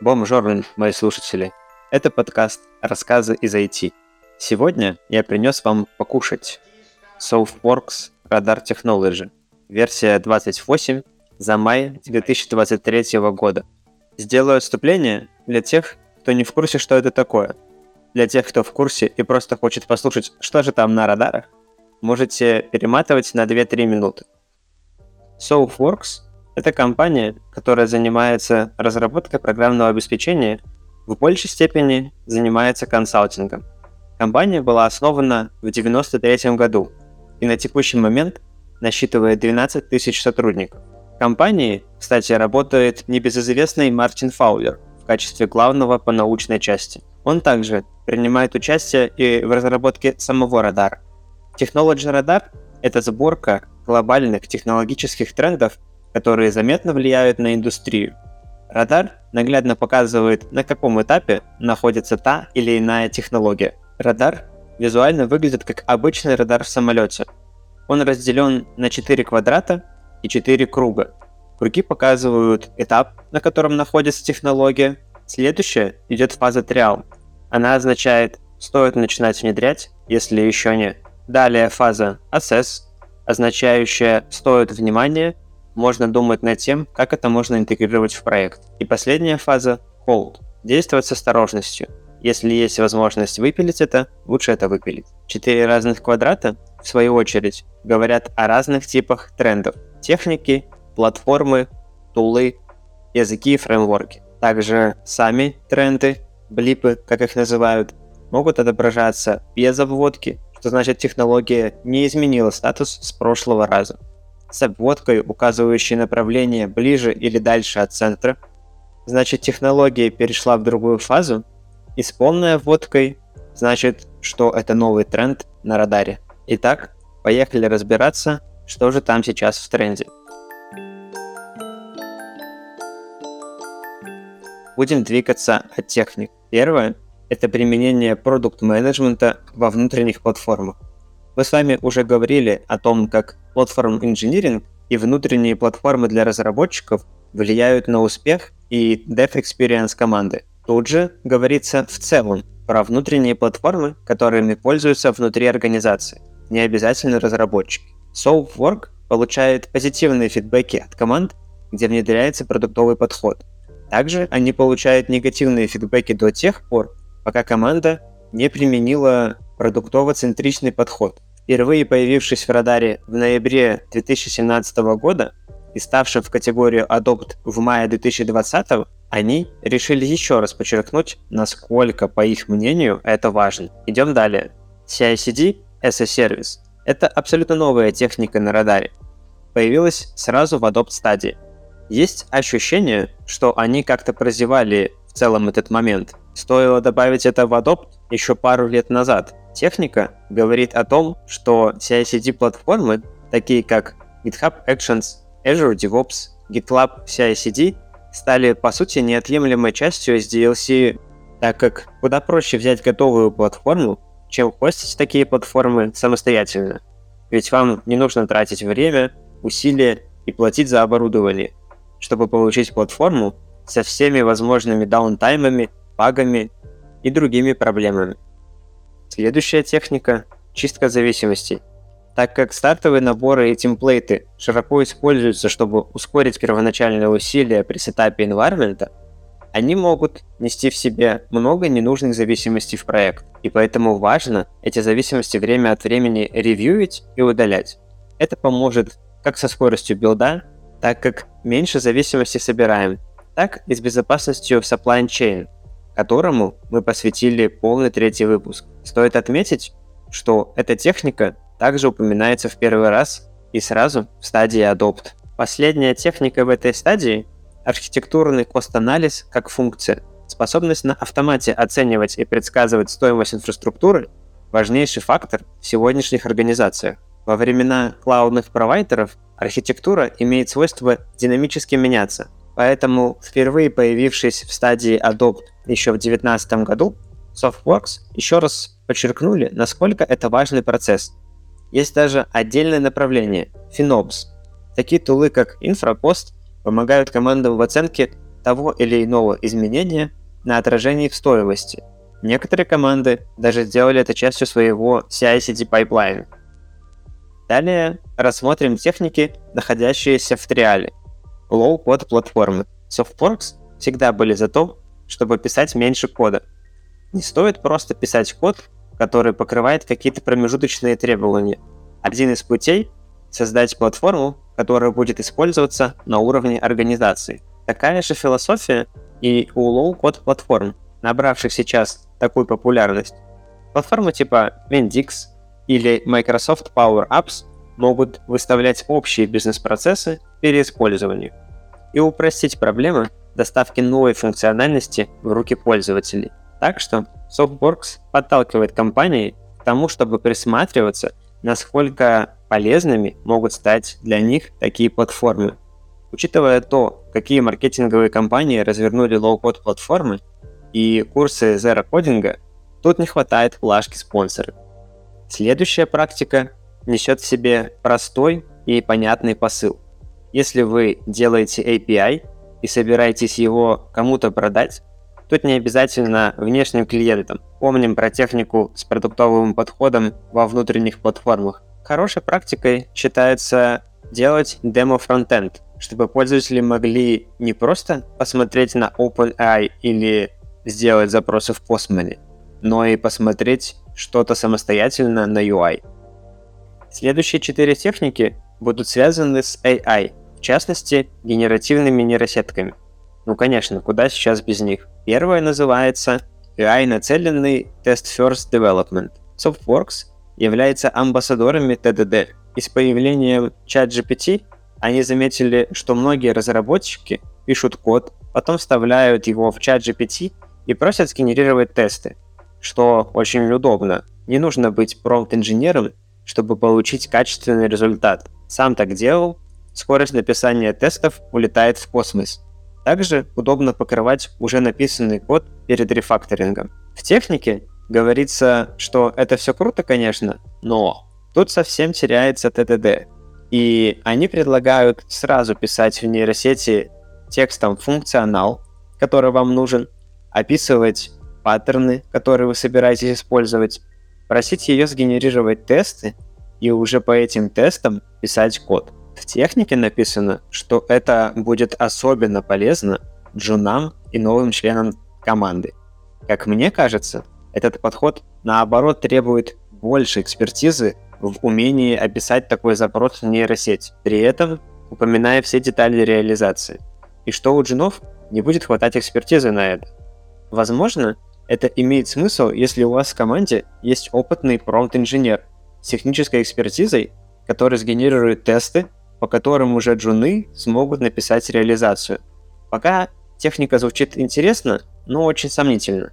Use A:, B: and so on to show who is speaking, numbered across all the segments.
A: Бомжорн, мои слушатели. Это подкаст «Рассказы из IT». Сегодня я принес вам покушать SoftWorks Radar Technology, версия 28 за май 2023 года. Сделаю отступление для тех, кто не в курсе, что это такое. Для тех, кто в курсе и просто хочет послушать, что же там на радарах, можете перематывать на 2-3 минуты. SoftWorks – это компания, которая занимается разработкой программного обеспечения, в большей степени занимается консалтингом. Компания была основана в 1993 году и на текущий момент насчитывает 12 тысяч сотрудников. В компании, кстати, работает небезызвестный Мартин Фаулер в качестве главного по научной части. Он также принимает участие и в разработке самого радара. Technology Radar – это сборка глобальных технологических трендов, которые заметно влияют на индустрию. Радар наглядно показывает, на каком этапе находится та или иная технология. Радар визуально выглядит как обычный радар в самолете. Он разделен на 4 квадрата и 4 круга. Круги показывают этап, на котором находится технология. Следующая идет фаза триал. Она означает, стоит начинать внедрять, если еще нет. Далее фаза Assess, означающая «стоит внимания», можно думать над тем, как это можно интегрировать в проект. И последняя фаза Hold, действовать с осторожностью. Если есть возможность выпилить это, лучше это выпилить. Четыре разных квадрата, в свою очередь, говорят о разных типах трендов. Техники, платформы, тулы, языки и фреймворки. Также сами тренды, блипы, как их называют, могут отображаться без обводки что значит технология не изменила статус с прошлого раза. С обводкой, указывающей направление ближе или дальше от центра, значит технология перешла в другую фазу, и с полной обводкой значит, что это новый тренд на радаре. Итак, поехали разбираться, что же там сейчас в тренде. Будем двигаться от техник. Первое это применение продукт-менеджмента во внутренних платформах. Мы с вами уже говорили о том, как платформ инжиниринг и внутренние платформы для разработчиков влияют на успех и dev experience команды. Тут же говорится в целом про внутренние платформы, которыми пользуются внутри организации, не обязательно разработчики. SoftWork получает позитивные фидбэки от команд, где внедряется продуктовый подход. Также они получают негативные фидбэки до тех пор, пока команда не применила продуктово-центричный подход. Впервые появившись в радаре в ноябре 2017 года и ставшим в категорию Adopt в мае 2020, они решили еще раз подчеркнуть, насколько, по их мнению, это важно. Идем далее. CI/CD as a Service – это абсолютно новая техника на радаре. Появилась сразу в Adopt стадии. Есть ощущение, что они как-то прозевали в целом этот момент – Стоило добавить это в Adopt еще пару лет назад. Техника говорит о том, что CI-CD платформы, такие как GitHub Actions, Azure DevOps, GitLab CI-CD, стали по сути неотъемлемой частью SDLC, так как куда проще взять готовую платформу, чем хостить такие платформы самостоятельно. Ведь вам не нужно тратить время, усилия и платить за оборудование, чтобы получить платформу со всеми возможными даунтаймами багами и другими проблемами. Следующая техника – чистка зависимостей. Так как стартовые наборы и темплейты широко используются, чтобы ускорить первоначальные усилия при сетапе environment, они могут нести в себе много ненужных зависимостей в проект, и поэтому важно эти зависимости время от времени ревьюить и удалять. Это поможет как со скоростью билда, так как меньше зависимостей собираем, так и с безопасностью в supply chain, которому мы посвятили полный третий выпуск. Стоит отметить, что эта техника также упоминается в первый раз и сразу в стадии Adopt. Последняя техника в этой стадии – архитектурный кост-анализ как функция. Способность на автомате оценивать и предсказывать стоимость инфраструктуры – важнейший фактор в сегодняшних организациях. Во времена cloud ных провайдеров архитектура имеет свойство динамически меняться, Поэтому впервые появившись в стадии Adopt еще в 2019 году, Thoughtworks еще раз подчеркнули, насколько это важный процесс. Есть даже отдельное направление – FinOps. Такие tool ы, как Infracost, помогают командам в оценке того или иного изменения на отражении в стоимости. Некоторые команды даже сделали это частью своего CI-CD pipeline а. Далее рассмотрим техники, находящиеся в триале. Low-code платформы. Softworks всегда были за то, чтобы писать меньше кода. Не стоит просто писать код, который покрывает какие-то промежуточные требования. Один из путей — создать платформу, которая будет использоваться на уровне организации. Такая же философия и у low-code платформ, набравших сейчас такую популярность. Платформы типа Mendix или Microsoft Power Apps могут выставлять общие бизнес-процессы переиспользованию и упростить проблемы доставки новой функциональности в руки пользователей. Так что Thoughtworks подталкивает компании к тому, чтобы присматриваться, насколько полезными могут стать для них такие платформы. Учитывая то, какие маркетинговые компании развернули low-code платформы и курсы Zero кодинга, тут не хватает плашки спонсоры. Следующая практика несет в себе простой и понятный посыл. Если вы делаете API и собираетесь его кому-то продать, тут не обязательно внешним клиентам. Помним про технику с продуктовым подходом во внутренних платформах. Хорошей практикой считается делать демо-фронтенд, чтобы пользователи могли не просто посмотреть на OpenAI или сделать запросы в Postman, но и посмотреть что-то самостоятельно на UI. Следующие четыре техники будут связаны с AI, в частности, генеративными нейросетками. Ну конечно, куда сейчас без них? Первая называется AI-нацеленный Test First Development. Softworks является амбассадорами TDD. И с появлением ChatGPT они заметили, что многие разработчики пишут код, потом вставляют его в ChatGPT и просят сгенерировать тесты, что очень удобно. Не нужно быть промпт-инженером, чтобы получить качественный результат. Сам так делал, скорость написания тестов улетает в космос. Также удобно покрывать уже написанный код перед рефакторингом. В технике говорится, что это все круто, конечно, но тут совсем теряется ТТД. И они предлагают сразу писать в нейросети текстом функционал, который вам нужен, описывать паттерны, которые вы собираетесь использовать, просить ее сгенерировать тесты и уже по этим тестам писать код. В технике написано, что это будет особенно полезно джунам и новым членам команды. Как мне кажется, этот подход наоборот требует больше экспертизы в умении описать такой запрос в нейросеть, при этом упоминая все детали реализации. И что у джунов не будет хватать экспертизы на это. Возможно, это имеет смысл, если у вас в команде есть опытный промпт-инженер с технической экспертизой, который сгенерирует тесты, по которым уже джуны смогут написать реализацию. Пока техника звучит интересно, но очень сомнительно.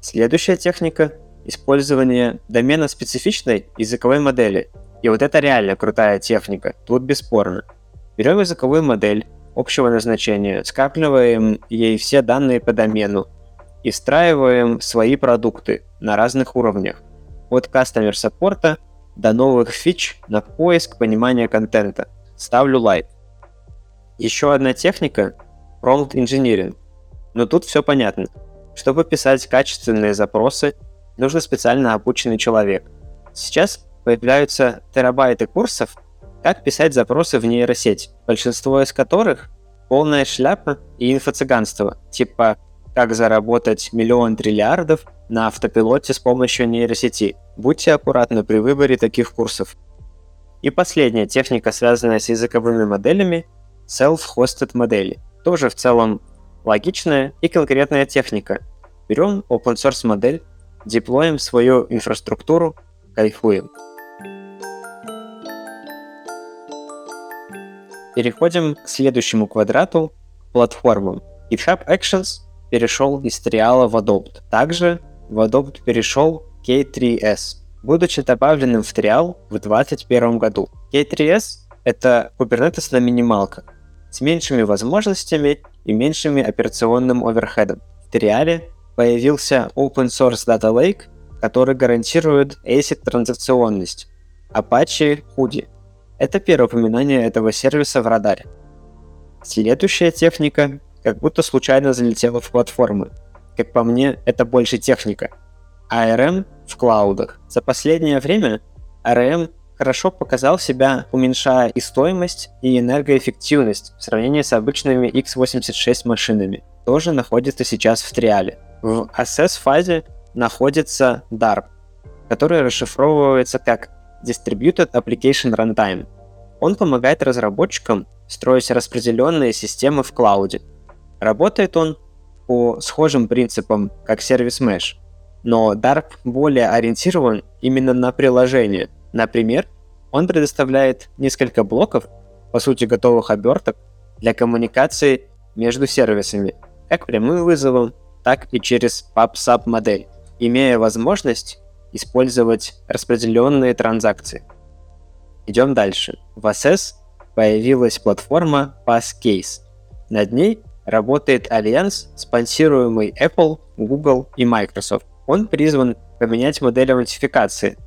A: Следующая техника – использование домена-специфичной языковой модели. И вот это реально крутая техника, тут бесспорно. Берем языковую модель общего назначения, скапливаем ей все данные по домену, и встраиваем свои продукты на разных уровнях. От customer саппорта до новых фич на поиск понимания контента. Ставлю лайк. Еще одна техника – prompt engineering. Но тут все понятно. Чтобы писать качественные запросы, нужен специально обученный человек. Сейчас появляются терабайты курсов, как писать запросы в нейросеть, большинство из которых полная шляпа и инфо-цыганство, типа как заработать миллион триллиардов на автопилоте с помощью нейросети. Будьте аккуратны при выборе таких курсов. И последняя техника, связанная с языковыми моделями – self-hosted модели. Тоже в целом логичная и конкретная техника. Берем open source модель, деплоим свою инфраструктуру, кайфуем. Переходим к следующему квадрату – платформам. GitHub Actions перешел из Trial в Adopt. Также в Adopt перешел K3S, будучи добавленным в Trial в 2021 году. K3S — это Kubernetes на минималках, с меньшими возможностями и меньшими операционным оверхедом. В Trial появился Open Source Data Lake, который гарантирует ACID транзакционность. Apache Hudi. Это первое упоминание этого сервиса в радаре. Следующая техника как будто случайно залетела в платформы. Как по мне, это больше техника. ARM в клаудах. За последнее время ARM хорошо показал себя, уменьшая и стоимость, и энергоэффективность в сравнении с обычными x86 машинами. Тоже находится сейчас в триале. В Assess-фазе находится DARP, который расшифровывается как Distributed Application Runtime. Он помогает разработчикам строить распределенные системы в клауде. Работает он по схожим принципам, как сервис Mesh, но DARP более ориентирован именно на приложение. Например, он предоставляет несколько блоков, по сути готовых оберток, для коммуникации между сервисами, как прямым вызовом, так и через PubSub модель, имея возможность использовать распределенные транзакции. Идем дальше. В Access появилась платформа Passcase. Над ней работает альянс, спонсируемый Apple, Google и Microsoft. Он призван поменять модель аутентификации.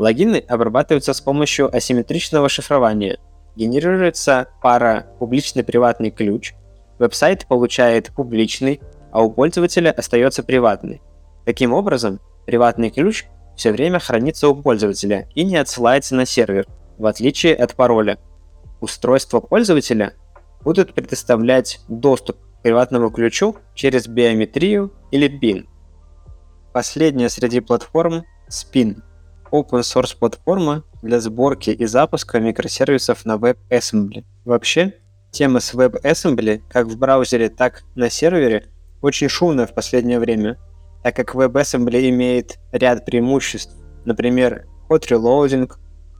A: Логины обрабатываются с помощью асимметричного шифрования. Генерируется пара публичный-приватный ключ. Веб-сайт получает публичный, а у пользователя остается приватный. Таким образом, приватный ключ все время хранится у пользователя и не отсылается на сервер, в отличие от пароля. Устройства пользователя будут предоставлять доступ к приватному ключу через биометрию или PIN – Последняя среди платформ – Spin – open source платформа для сборки и запуска микросервисов на WebAssembly. Вообще, тема с WebAssembly как в браузере, так и на сервере очень шумная в последнее время, так как WebAssembly имеет ряд преимуществ, например, код reloading,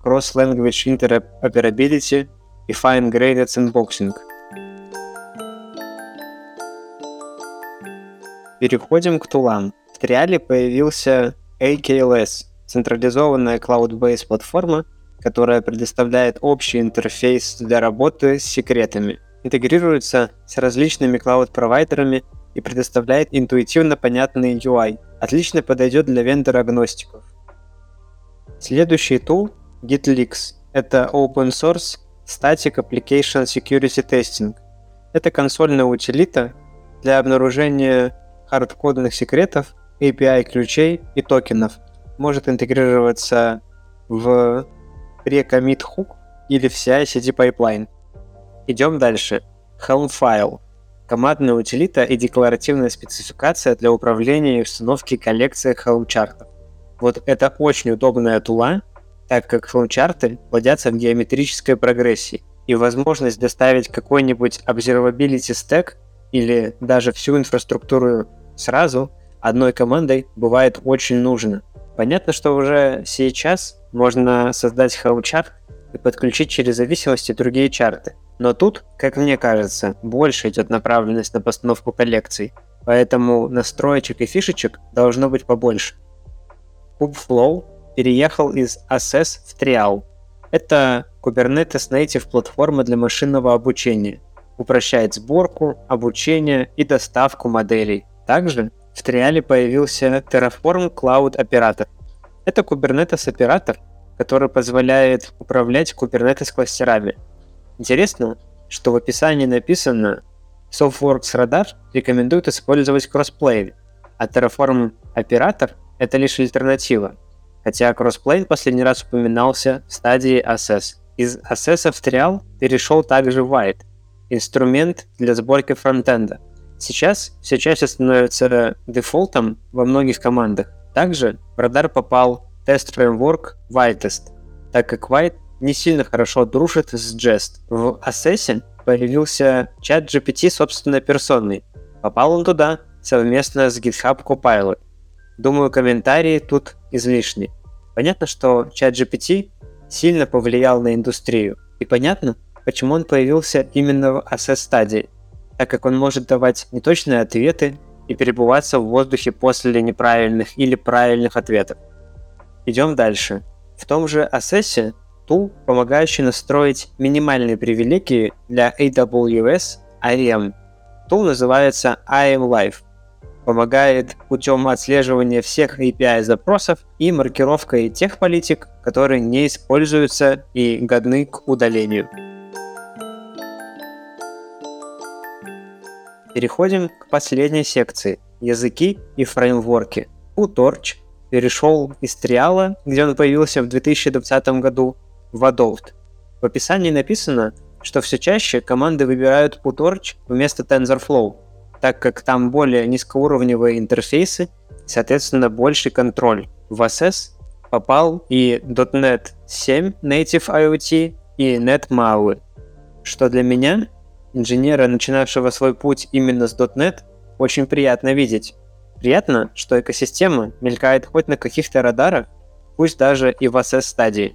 A: cross-language interoperability и fine-grained sandboxing. Переходим к тулам. В Триале появился AKLS – централизованная cloud-based платформа, которая предоставляет общий интерфейс для работы с секретами, интегрируется с различными cloud-провайдерами и предоставляет интуитивно понятный UI. Отлично подойдет для вендор-агностиков. Следующий тул – GitLeaks. Это open source Static Application Security Testing. Это консольная утилита для обнаружения хардкодных секретов API ключей и токенов может интегрироваться в pre-commit hook или в CI-CD pipeline. Идем дальше. Helm File. Командная утилита и декларативная спецификация для управления и установки коллекции Helm чартов. Вот это очень удобная тула, так как Helm чарты плодятся в геометрической прогрессии, и возможность доставить какой-нибудь observability stack или даже всю инфраструктуру сразу одной командой бывает очень нужно. Понятно, что уже сейчас можно создать Helm чарт и подключить через зависимости другие чарты. Но тут, как мне кажется, больше идет направленность на постановку коллекций, поэтому настроечек и фишечек должно быть побольше. Kubeflow переехал из Assess в Trial. Это Kubernetes Native платформа для машинного обучения. Упрощает сборку, обучение и доставку моделей. Также в Триале появился Terraform Cloud Operator. Это Kubernetes оператор, который позволяет управлять Kubernetes кластерами. Интересно, что в описании написано SoftWorks Radar рекомендует использовать Crossplane, а Terraform оператор — это лишь альтернатива. Хотя Crossplane последний раз упоминался в стадии Assess. Из Assess в Trial перешел также White, инструмент для сборки фронтенда — Сейчас все чаще становится дефолтом во многих командах. Также в радар попал тест-фреймворк Whitest, так как White не сильно хорошо дружит с Jest. В Assassin появился чат GPT собственной персоной. Попал он туда совместно с GitHub Copilot. Думаю, комментарии тут излишни. Понятно, что чат GPT сильно повлиял на индустрию. И понятно, почему он появился именно в Assess стадии так как он может давать неточные ответы и перебываться в воздухе после неправильных или правильных ответов. Идем дальше. В том же Assess тул, помогающий настроить минимальные привилегии для AWS IAM. Тул называется IAM Live. Помогает путем отслеживания всех API запросов и маркировкой тех политик, которые не используются и годны к удалению. Переходим к последней секции – языки и фреймворки. PyTorch перешел из Trial, где он появился в 2020 году, в Adopt. В описании написано, что все чаще команды выбирают PyTorch вместо TensorFlow, так как там более низкоуровневые интерфейсы соответственно, больший контроль. В SS попал и .NET 7 Native IoT и NetMAUI, что для меня, инженера, начинавшего свой путь именно с .NET, очень приятно видеть. Приятно, что экосистема мелькает хоть на каких-то радарах, пусть даже и в SS стадии.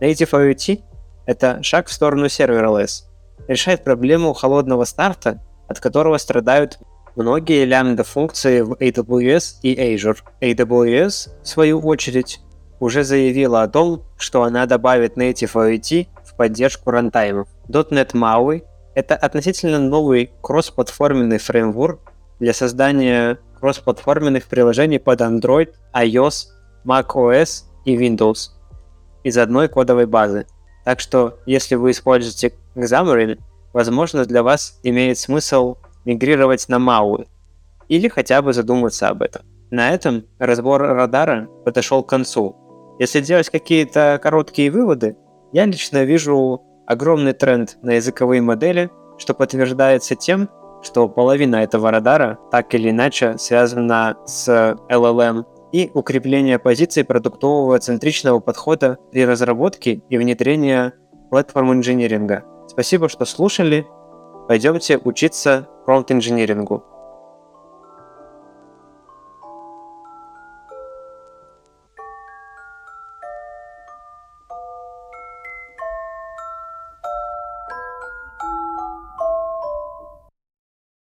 A: Native IoT — это шаг в сторону serverless, решает проблему холодного старта, от которого страдают многие лямбда-функции в AWS и Azure. AWS, в свою очередь, уже заявила о том, что она добавит Native IoT в поддержку рантаймов. .NET MAUI — это относительно новый кроссплатформенный фреймворк для создания кроссплатформенных приложений под Android, iOS, macOS и Windows из одной кодовой базы. Так что, если вы используете Xamarin, возможно, для вас имеет смысл мигрировать на MAUI или хотя бы задуматься об этом. На этом разбор радара подошел к концу. Если делать какие-то короткие выводы, я лично вижу огромный тренд на языковые модели, что подтверждается тем, что половина этого радара так или иначе связана с LLM и укрепление позиции продуктового центричного подхода при разработке и внедрении платформ инжиниринга. Спасибо, что слушали. Пойдемте учиться промпт-инжинирингу.